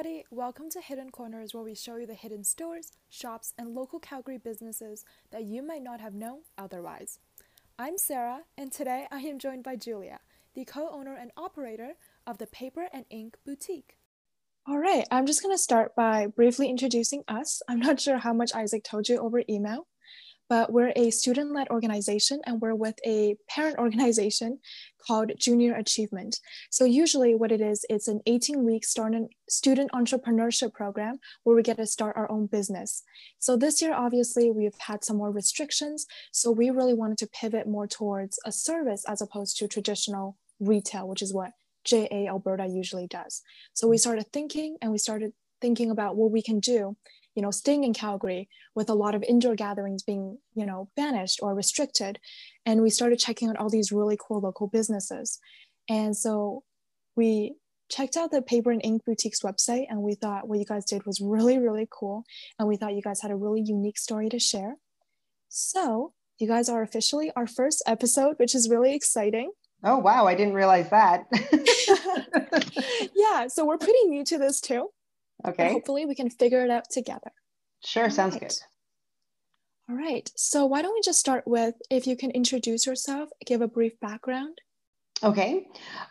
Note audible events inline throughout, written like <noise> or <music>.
everybody. Welcome to Hidden Corners, where we show you the hidden stores, shops, and local Calgary businesses that you might not have known otherwise. I'm Sarah, and today I am joined by Julia, the co owner and operator of the Paper and Ink Boutique. All right, I'm just going to start by briefly introducing us. I'm not sure how much Isaac told you over email, but we're a student led organization and we're with a parent organization <laughs> called Junior Achievement. So, usually, what it is, it's an 18 week student entrepreneurship program where we get to start our own business. So, this year, obviously, we've had some more restrictions. So, we really wanted to pivot more towards a service as opposed to traditional retail, which is what JA Alberta usually does. So, we mm. started thinking and we started thinking about what we can do you know, staying in Calgary with a lot of indoor gatherings being, you know, banished or restricted. And we started checking out all these really cool local businesses. And so we checked out the Paper and Ink Boutique's website and we thought what you guys did was really, really cool. And we thought you guys had a really unique story to share. So you guys are officially our first episode, which is really exciting. Oh, wow. I didn't realize that. <laughs> <laughs> yeah. So we're pretty new to this too. Okay. hopefully we can figure it out together. Sure, All sounds right. good. All right. So why don't we just start with if you can introduce yourself, give a brief background. Okay.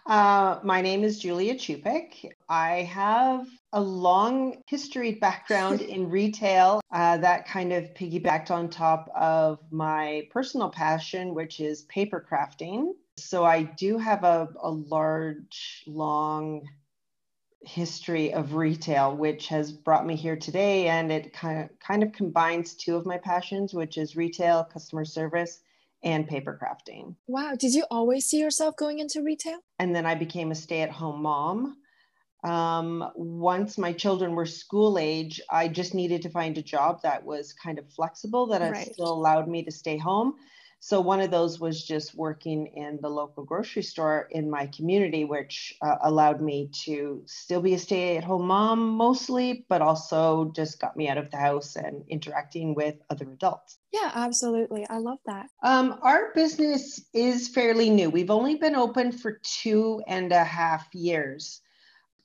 Uh, my name is Julia Chupik. I have a long history background <laughs> in retail uh, that kind of piggybacked on top of my personal passion, which is paper crafting. So I do have a, a large, long history of retail, which has brought me here today. And it kind of, kind of combines two of my passions, which is retail, customer service, and paper crafting. Wow. Did you always see yourself going into retail? And then I became a stay at home mom. Um, once my children were school age, I just needed to find a job that was kind of flexible, that right. still allowed me to stay home. So one of those was just working in the local grocery store in my community, which uh, allowed me to still be a stay-at-home mom mostly, but also just got me out of the house and interacting with other adults. Yeah, absolutely. I love that. Um, our business is fairly new. We've only been open for two and a half years.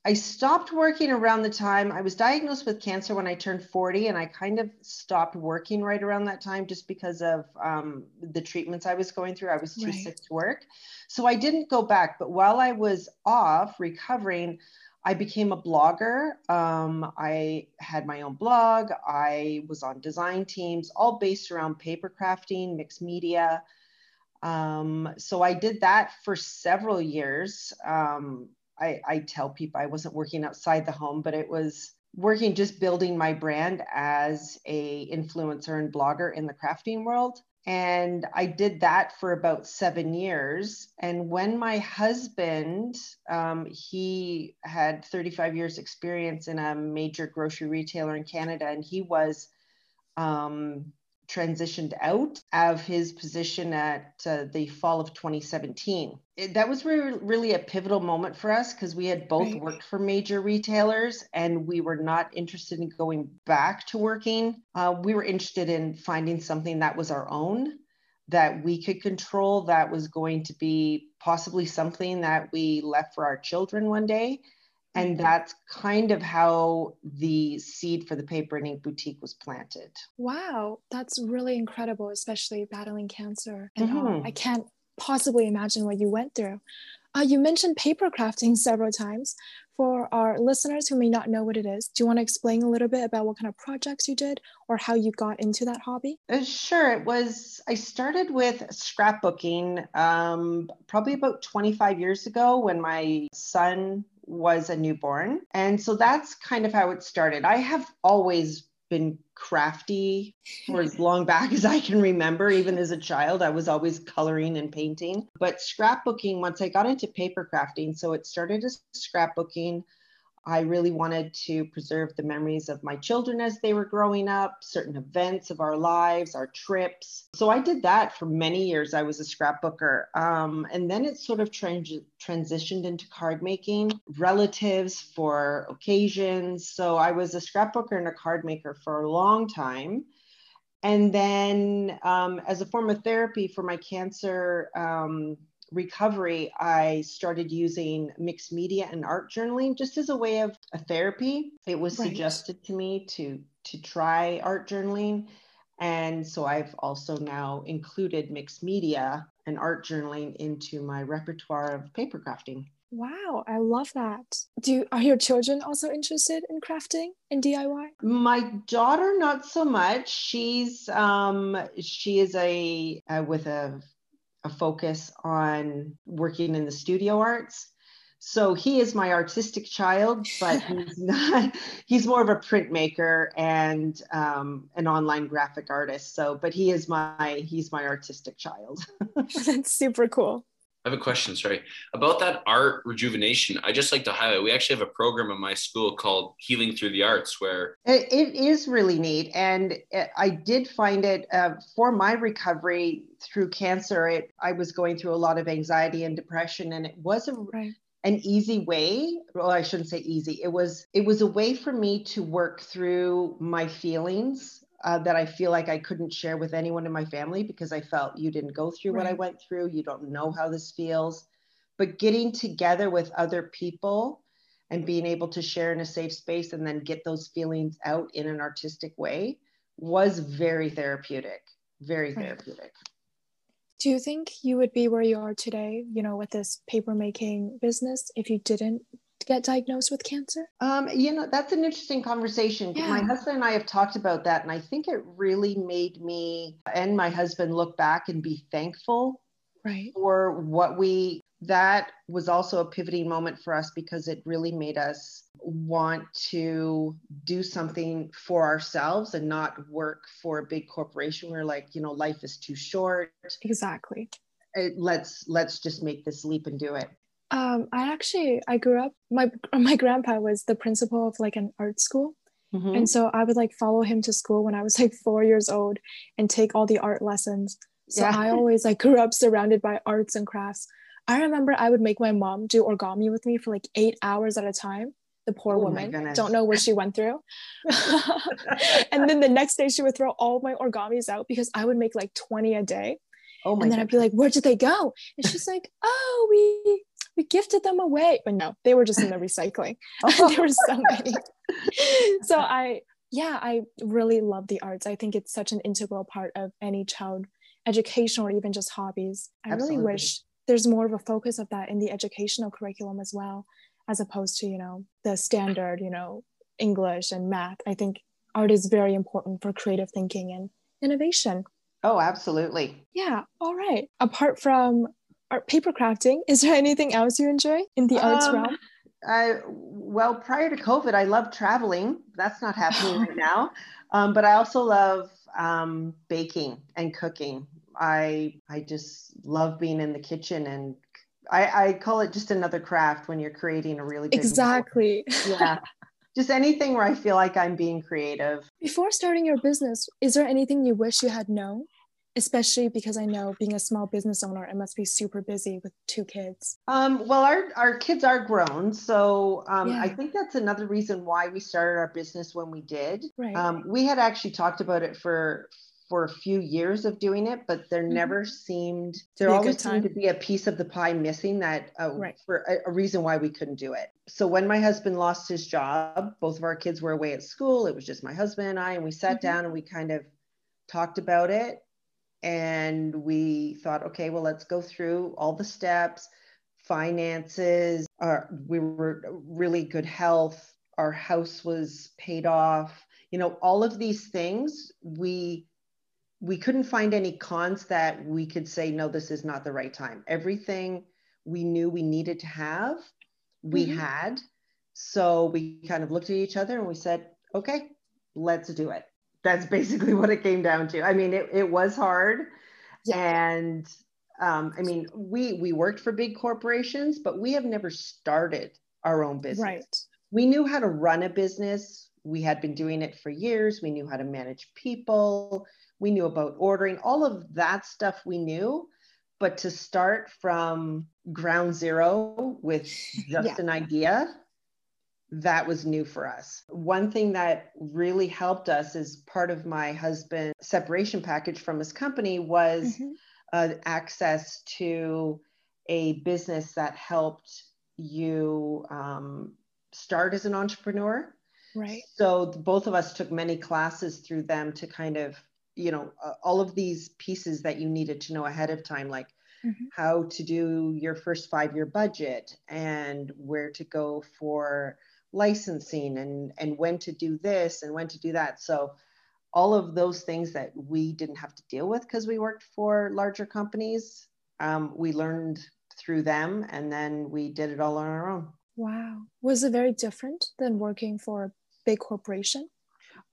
I stopped working around the time I was diagnosed with cancer when I turned 40, and I kind of stopped working right around that time just because of um, the treatments I was going through. I was too right. sick to work. So I didn't go back. But while I was off recovering, I became a blogger. Um, I had my own blog. I was on design teams, all based around paper crafting, mixed media. Um, so I did that for several years. I, I tell people I wasn't working outside the home, but it was working just building my brand as a influencer and blogger in the crafting world. And i did that for about seven years. And when my husband um, he had 35 years experience in a major grocery retailer in canada and he was um, transitioned out of his position at uh, the fall of 2017. It, that was re- really a pivotal moment for us because we had both right. worked for major retailers and we were not interested in going back to working. Uh, we were interested in finding something that was our own. That we could control, that was going to be possibly something that we left for our children one day and that's kind of how the seed for the paper and ink boutique was planted. Wow, that's really incredible, especially battling cancer. And mm-hmm. I can't possibly imagine what you went through. Uh, you mentioned paper crafting <laughs> several times. For our listeners who may not know what it is, do you want to explain a little bit about what kind of projects you did or how you got into that hobby? Uh, sure. It was, I started with scrapbooking um, probably about 25 years ago when my son was a newborn. And so that's kind of how it started. I have always been crafty for as long back as I can remember. Even as a child, I was always coloring and painting. But scrapbooking, once I got into paper crafting, so it started as scrapbooking. I really wanted to preserve the memories of my children as they were growing up, certain events of our lives, our trips. So I did that for many years. I was a scrapbooker. Um, and then it sort of trans- transitioned into card making, relatives for occasions. So I was a scrapbooker and a card maker for a long time. And then, um, as a form of therapy for my cancer, um, recovery, I started using mixed media and art journaling just as a way of a therapy. It was Right. suggested to me to to try art journaling. And so I've also now included mixed media and art journaling into my repertoire of paper crafting. Wow, I love that. Do you, are your children also interested in crafting and DIY? My daughter, not so much. She's um, she is a uh, with a a focus on working in the studio arts. So he is my artistic child, but <laughs> he's not. He's more of a printmaker and um, an online graphic artist. So, but he is my he's my artistic child. <laughs> <laughs> That's super cool. I have a question, sorry, about that art rejuvenation. I just like to highlight we actually have a program in my school called Healing Through the Arts where It, it is really neat. And I did find it uh, for my recovery through cancer. It, I was going through a lot of anxiety and depression, and it was a, Right. an easy way. Well, I shouldn't say easy. It was it was a way for me to work through my feelings uh, that I feel like I couldn't share with anyone in my family because I felt you didn't go through what I went through. You don't know how this feels. But getting together with other people and being able to share in a safe space and then get those feelings out in an artistic way was very therapeutic. Very Right. therapeutic. Do you think you would be where you are today, you know, with this paper making business if you didn't get diagnosed with cancer? Um, you know, that's an interesting conversation. My husband and I have talked about that, and I think it really made me and my husband look back and be thankful Right. for what we that was also a pivoting moment for us because it really made us want to do something for ourselves and not work for a big corporation we're like you know life is too short Exactly. let's let's just make this leap and do it Um, I actually I grew up my <laughs> my grandpa was the principal of like an art school. Mhm. And so I would like follow him to school when I was like four years old and take all the art lessons. So Yeah. I always like grew up surrounded by arts and crafts. I remember I would make my mom do origami with me for like eight hours at a time. The poor Oh woman. goodness. Don't know what she went through. <laughs> and then the next day she would throw all my origamis out because I would make like 20 a day. oh my and then I'd be like, where did they go? And she's like, oh, we we gifted them away. But no, they were just in the recycling. <laughs> Oh. there were so many. <laughs> so I, yeah, I really love the arts. I think it's such an integral part of any child education or even just hobbies. I Absolutely. really wish there's more of a focus of that in the educational curriculum as well, as opposed to, you know, the standard, you know, English and math. I think art is very important for creative thinking and innovation. oh absolutely Yeah. All right. Apart from art paper crafting, is there anything else you enjoy in the arts Um, realm? I well, prior to COVID, I loved traveling. That's not happening right now. <laughs> Um, but I also love um, baking and cooking. I I just love being in the kitchen, and I, I call it just another craft when you're creating a really meal. Exactly. Yeah, just anything where I feel like I'm being creative. Before starting your business, is there anything you wish you had known? Especially because I know being a small business owner, it must be super busy with two kids. Um, well, our, our kids are grown. So um, I think that's another reason why we started our business when we did. Right. Um, we had actually talked about it for for a few years of doing it, but there Mhm. never seemed there always seemed to be a piece of the pie missing that uh, Right. for a, a reason why we couldn't do it. So when my husband lost his job, both of our kids were away at school. It was just my husband and I, and we sat Mhm. down and we kind of talked about it, and we thought, okay, well, let's go through all the steps. Finances our we were really good health. Our house was paid off. You know all of these things we we couldn't find any cons that we could say no this is not the right time. Everything we knew we needed to have we Mhm. had. So we kind of looked at each other and we said okay let's do it that's basically <laughs> what it came down to i mean it, it was hard and um, I mean, we we worked for big corporations, but we have never started our own business. right. We knew how to run a business. We had been doing it for years. We knew how to manage people. We knew about ordering. All of that stuff we knew. But to start from ground zero with <laughs> just Yeah. an idea, that was new for us. One thing that really helped us as part of my husband's separation package from his company was Mhm. uh, access to a business that helped you um, start as an entrepreneur. Right. So both of us took many classes through them to kind of, you know, uh, all of these pieces that you needed to know ahead of time, like mm-hmm. how to do your first five year budget and where to go for licensing and and when to do this and when to do that. So all of those things that we didn't have to deal with because we worked for larger companies, um, we learned through them and then we did it all on our own. Wow. Was it very different than working for a big corporation?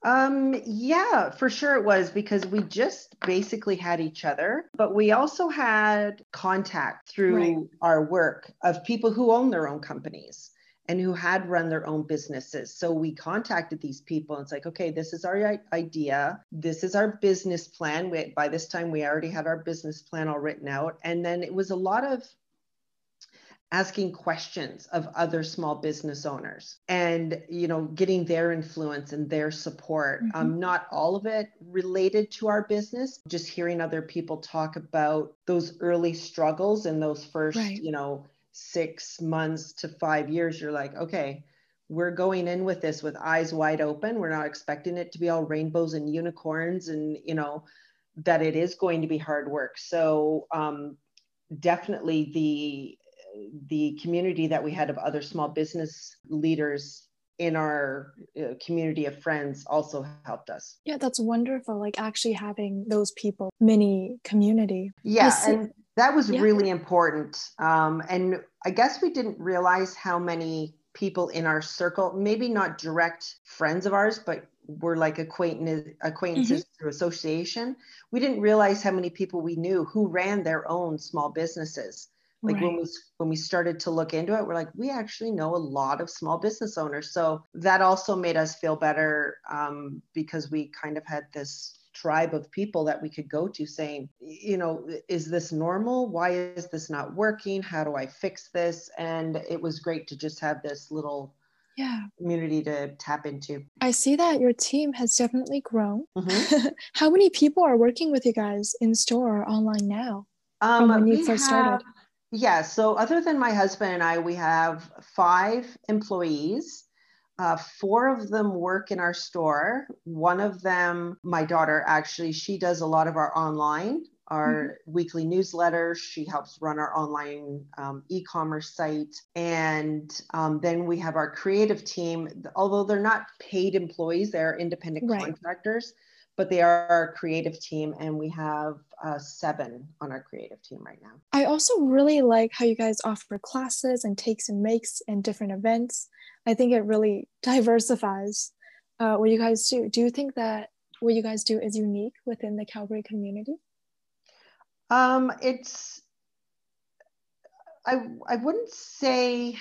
Um, yeah, for sure it was because we just basically had each other, but we also had contact through right. our work of people who own their own companies and who had run their own businesses. So we contacted these people and it's like, okay, this is our idea. This is our business plan. We, by this time, we already had our business plan all written out. And then it was a lot of asking questions of other small business owners and you know getting their influence and their support mm-hmm. um, not all of it related to our business just hearing other people talk about those early struggles and those first right. you know six months to five years you're like okay we're going in with this with eyes wide open we're not expecting it to be all rainbows and unicorns and you know that it is going to be hard work so um, definitely the the community that we had of other small business leaders in our uh, community of friends also helped us. Yeah, that's wonderful. Like actually having those people, mini community. Yeah, and that was yeah. really important. Um, and I guess we didn't realize how many people in our circle, maybe not direct friends of ours, but were like acquaintances, acquaintances mm-hmm. through association. We didn't realize how many people we knew who ran their own small businesses like right. when we when we started to look into it we're like we actually know a lot of small business owners so that also made us feel better um, because we kind of had this tribe of people that we could go to saying you know is this normal why is this not working how do i fix this and it was great to just have this little yeah community to tap into i see that your team has definitely grown mm-hmm. <laughs> how many people are working with you guys in store or online now um, when you first have, started yeah. So, other than my husband and I, we have five employees. Uh, four of them work in our store. One of them, my daughter, actually, she does a lot of our online, our mm-hmm. weekly newsletter. She helps run our online um, e commerce site. And um, then we have our creative team. Although they're not paid employees, they're independent right. contractors but they are our creative team and we have uh, seven on our creative team right now i also really like how you guys offer classes and takes and makes and different events i think it really diversifies uh, what you guys do do you think that what you guys do is unique within the calgary community um, it's I, I wouldn't say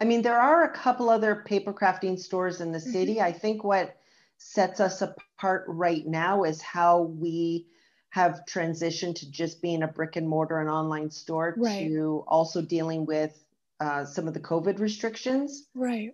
i mean there are a couple other paper crafting stores in the mm-hmm. city mm-hmm. i think what sets us apart right now is how we have transitioned to just being a brick and mortar and online store right. to also dealing with uh, some of the COVID restrictions. Right.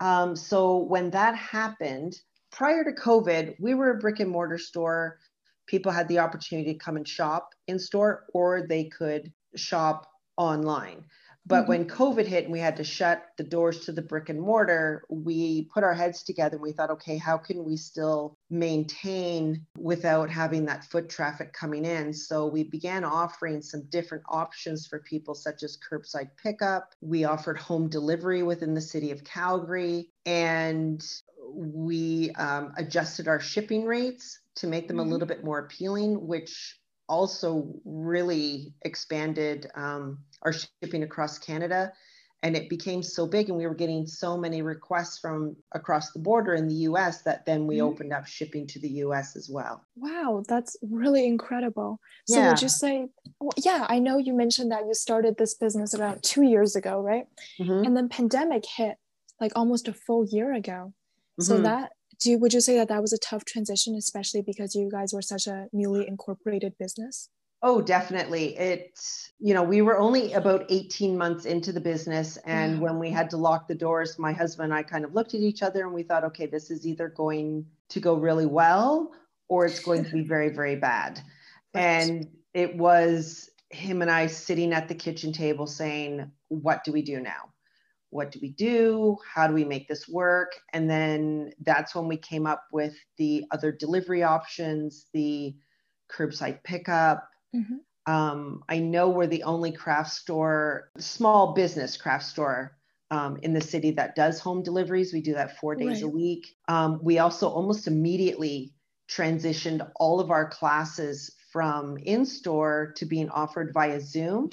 Um, so when that happened, prior to COVID, we were a brick and mortar store. People had the opportunity to come and shop in store, or they could shop online. But mm-hmm. when COVID hit and we had to shut the doors to the brick and mortar, we put our heads together and we thought, okay, how can we still maintain without having that foot traffic coming in? So we began offering some different options for people, such as curbside pickup. We offered home delivery within the city of Calgary. And we um, adjusted our shipping rates to make them mm-hmm. a little bit more appealing, which also really expanded um, our shipping across Canada. And it became so big, and we were getting so many requests from across the border in the US that then we mm-hmm. opened up shipping to the US as well. Wow, that's really incredible. So, yeah. would you say, well, yeah, I know you mentioned that you started this business about two years ago, right? Mm-hmm. And then pandemic hit like almost a full year ago. So, mm-hmm. that do you, would you say that that was a tough transition especially because you guys were such a newly incorporated business oh definitely it you know we were only about 18 months into the business and when we had to lock the doors my husband and i kind of looked at each other and we thought okay this is either going to go really well or it's going to be very very bad <laughs> right. and it was him and I sitting at the kitchen table saying, What do we do now? What do we do? How do we make this work? And then that's when we came up with the other delivery options, the curbside pickup. Mm-hmm. Um, I know we're the only craft store, small business craft store um, in the city that does home deliveries. We do that four days right. a week. Um, we also almost immediately transitioned all of our classes from in store to being offered via Zoom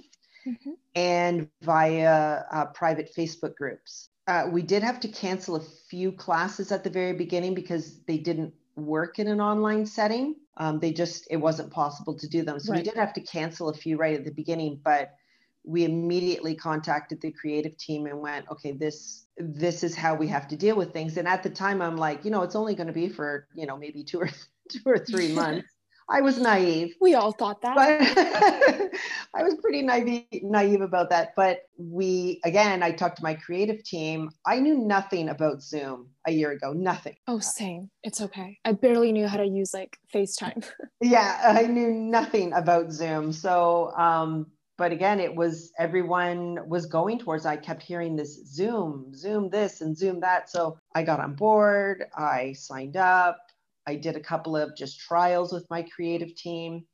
mm-hmm. and via uh, private Facebook groups. Uh, we did have to cancel a few classes at the very beginning because they didn't work in an online setting. Um, they just, it wasn't possible to do them. So right. we did have to cancel a few right at the beginning, but we immediately contacted the creative team and went okay this this is how we have to deal with things and at the time i'm like you know it's only going to be for you know maybe two or <laughs> two or three <laughs> months I was naive. We all thought that. But <laughs> I was pretty naive, naive about that. But we, again, I talked to my creative team. I knew nothing about Zoom a year ago, nothing. Oh, same. It's okay. I barely knew how to use like FaceTime. <laughs> yeah, I knew nothing about Zoom. So, um, but again, it was everyone was going towards. I kept hearing this Zoom, Zoom this, and Zoom that. So I got on board. I signed up I did a couple of just trials with my creative team.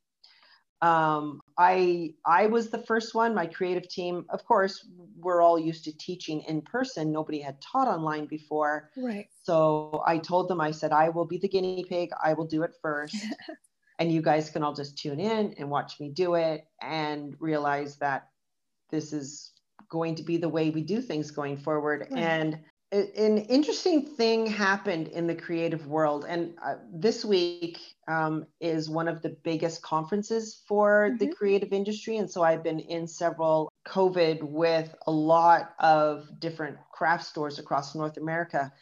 Um, I I was the first one. My creative team, of course, we're all used to teaching in person. Nobody had taught online before. Right. So I told them, I said, I will be the guinea pig. I will do it first. <laughs> and you guys can all just tune in and watch me do it and realize that this is going to be the way we do things going forward. Right. And an interesting thing happened in the creative world and uh, this week um, is one of the biggest conferences for mm-hmm. the creative industry and so i've been in several covid with a lot of different craft stores across north america.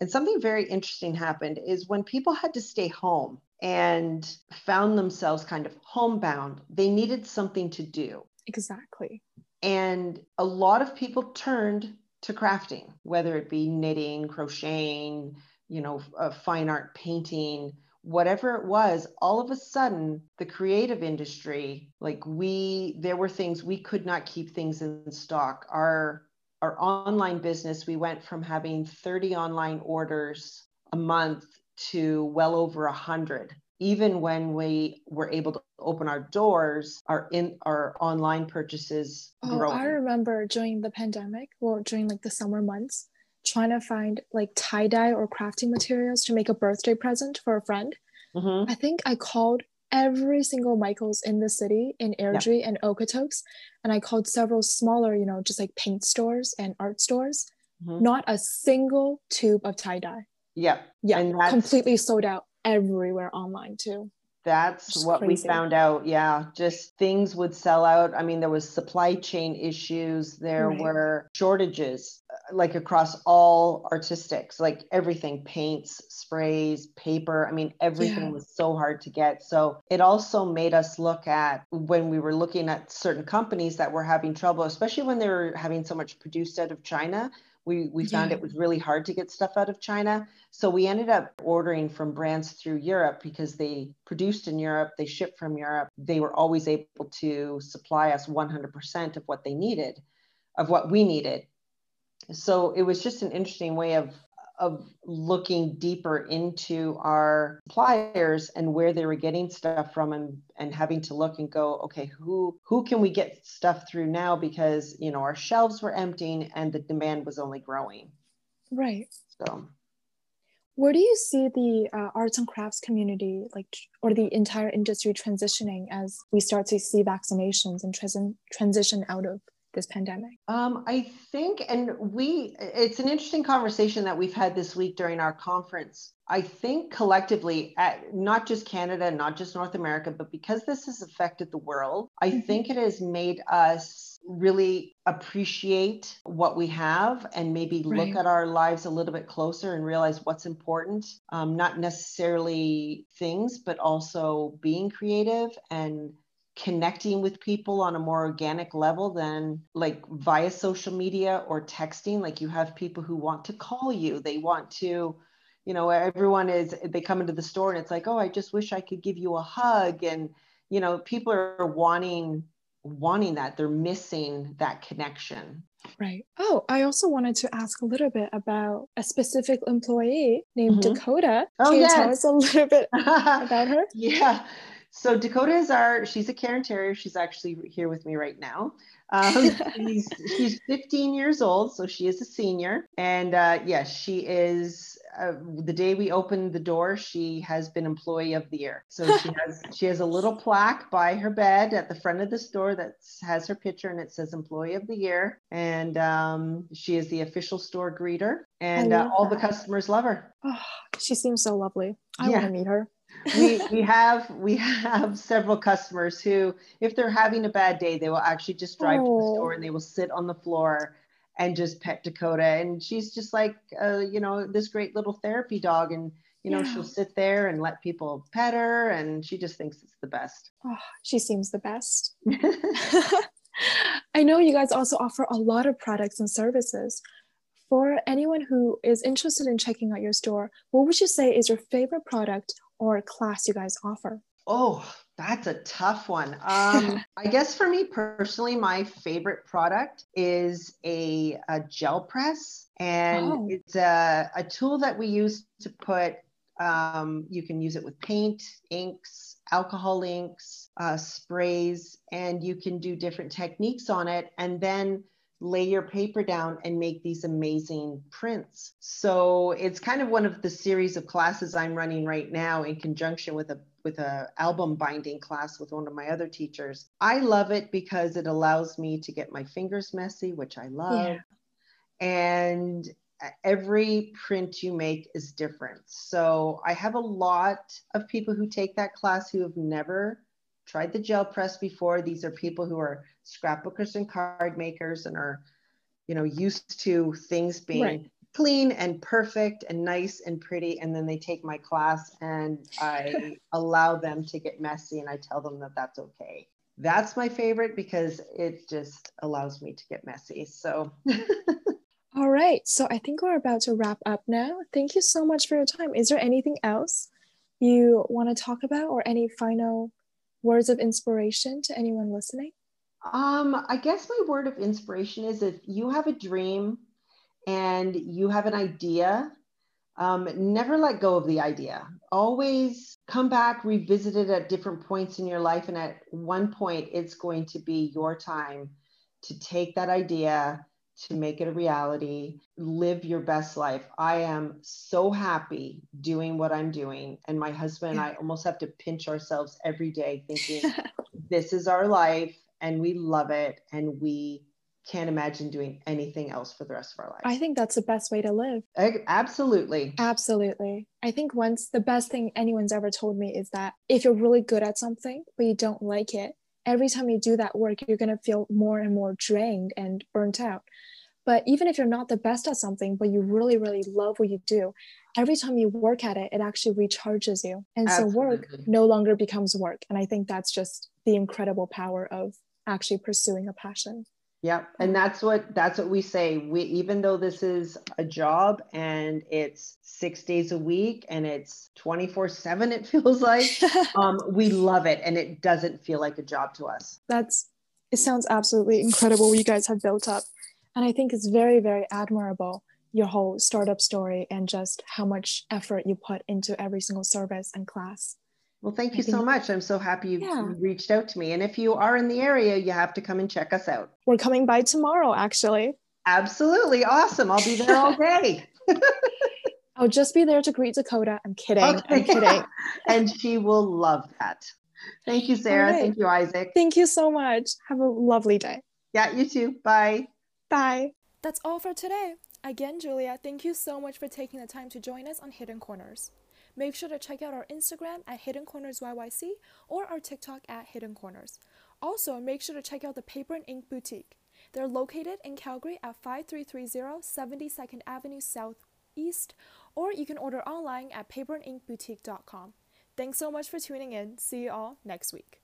And something very interesting happened is when people had to stay home and found themselves kind of homebound they needed something to do. Exactly. And a lot of people turned to crafting, whether it be knitting, crocheting, you know, uh, fine art painting, whatever it was, all of a sudden, the creative industry, like we, there were things we could not keep things in stock. Our our online business, we went from having 30 online orders a month to well over 100 even when we were able to open our doors, our in our online purchases oh, growing. I remember during the pandemic, or during like the summer months, trying to find like tie dye or crafting materials to make a birthday present for a friend. Mm-hmm. I think I called every single Michaels in the city in Airdrie yeah. and Okotoks, and I called several smaller, you know, just like paint stores and art stores. Mm-hmm. Not a single tube of tie dye. Yeah, yeah, completely sold out everywhere online too. That's what crazy. we found out. Yeah, just things would sell out. I mean, there was supply chain issues. There right. were shortages, uh, like across all artistics, like everything, paints, sprays, paper. I mean, everything yeah. was so hard to get. So it also made us look at when we were looking at certain companies that were having trouble, especially when they were having so much produced out of China we we found yeah. it was really hard to get stuff out of China. So we ended up ordering from brands through Europe because they produced in Europe, they shipped from Europe. They were always able to supply us 100% of what they needed, of what we needed. So it was just an interesting way of of looking deeper into our suppliers and where they were getting stuff from and, and having to look and go okay who who can we get stuff through now? Because you know our shelves were emptying and the demand was only growing. Right. So. Where do you see the uh, arts and crafts community like or the entire industry transitioning as we start to see vaccinations and trans- transition out of this pandemic? Um, I think, and we, it's an interesting conversation that we've had this week during our conference. I think collectively, at not just Canada, not just North America, but because this has affected the world, I mm-hmm. think it has made us really appreciate what we have and maybe right. look at our lives a little bit closer and realize what's important. Um, not necessarily things, but also being creative and connecting with people on a more organic level than like via social media or texting like you have people who want to call you they want to you know everyone is they come into the store and it's like oh i just wish i could give you a hug and you know people are wanting wanting that. They're missing that connection. Right. Oh, I also wanted to ask a little bit about a specific employee named Mhm. Dakota. Oh, Can you yes. tell us a little bit <laughs> about her? yeah. So Dakota is our, she's a Cairn Terrier. She's actually here with me right now. Um, <laughs> she's, she's 15 years old, so she is a senior. And uh, yes, she is, uh, the day we opened the door, she has been Employee of the Year. So she <laughs> has, she has a little plaque by her bed at the front of the store that has her picture and it says Employee of the Year. And um, she is the official store greeter. And uh, all the customers love her. Oh, she seems so lovely. I Yeah. want to meet her. We we have we have several customers who if they're having a bad day they will actually just drive to the store Oh. and they will sit on the floor and just pet dakota and she's just like uh, you know this great little therapy dog and you know Yeah. she'll sit there and let people pet her and she just thinks it's the best Oh, she seems the best. <laughs> <laughs> I know you guys also offer a lot of products and services. For anyone who is interested in checking out your store, what would you say is your favorite product or class you guys offer? Oh, that's a tough one. <laughs> Um, I guess for me personally, my favorite product is a, a gel press, and Oh. it's a, a tool that we use to put. Um, you can use it with paint, inks, alcohol inks, uh, sprays, and you can do different techniques on it, and then lay your paper down and make these amazing prints. So it's kind of one of the series of classes I'm running right now in conjunction with a with a album binding class with one of my other teachers. I love it because it allows me to get my fingers messy, which I love. And every print you make is different. So I have a lot of people who take that class who have never tried the gel press before. These are people who are scrapbookers and card makers and are, you know, used to things being Right. clean and perfect and nice and pretty. And then they take my class and I <laughs> allow them to get messy and I tell them that that's okay. That's my favorite because it just allows me to get messy. So <laughs> All right, so I think we're about to wrap up now. Thank you so much for your time. Is there anything else you want to talk about or any final words of inspiration to anyone listening? Um, I guess my word of inspiration is if you have a dream and you have an idea, um, never let go of the idea. Always come back, revisit it at different points in your life. And at one point, it's going to be your time to take that idea, to make it a reality, live your best life. I am so happy doing what I'm doing. And my husband and I almost have to pinch ourselves every day thinking, <laughs> this is our life and we love it and we can't imagine doing anything else for the rest of our lives. I think that's the best way to live. Ag- Absolutely. Absolutely. I think once the best thing anyone's ever told me is that if you're really good at something, but you don't like it, every time you do that work, you're going to feel more and more drained and burnt out. But even if you're not the best at something, but you really, really love what you do, every time you work at it, it actually recharges you. And so work no longer becomes work. And I think that's just the incredible power of actually pursuing a passion. Yep. And that's what that's what we say. We even though this is a job and it's six days a week and it's 24-7, it <laughs> feels like. <laughs> um, we love it and it doesn't feel like a job to us. that's it sounds absolutely incredible what you guys have built up and i think it's very very admirable your whole startup story and just how much effort you put into every single service and class Well, thank you so much. I'm so happy you Yeah. reached out to me. And if you are in the area, you have to come and check us out. we're coming by tomorrow actually Absolutely. Awesome. I'll be there all day. i'll <laughs> oh, just be there to greet dakota i'm kidding i'm Okay. kidding <laughs> and she will love that. Thank you, Sarah. Right. Thank you, Isaac. thank you so much have a lovely day Yeah, you too. Bye. bye That's all for today. Again, Julia, thank you so much for taking the time to join us on Hidden Corners. Make sure to check out our Instagram at Hidden Corners YYC or our TikTok at Hidden Corners. Also, make sure to check out the Paper and Ink Boutique. They're located in Calgary at 5330 72nd Avenue Southeast, or you can order online at paperandinkboutique.com. Thanks so much for tuning in. See you all next week.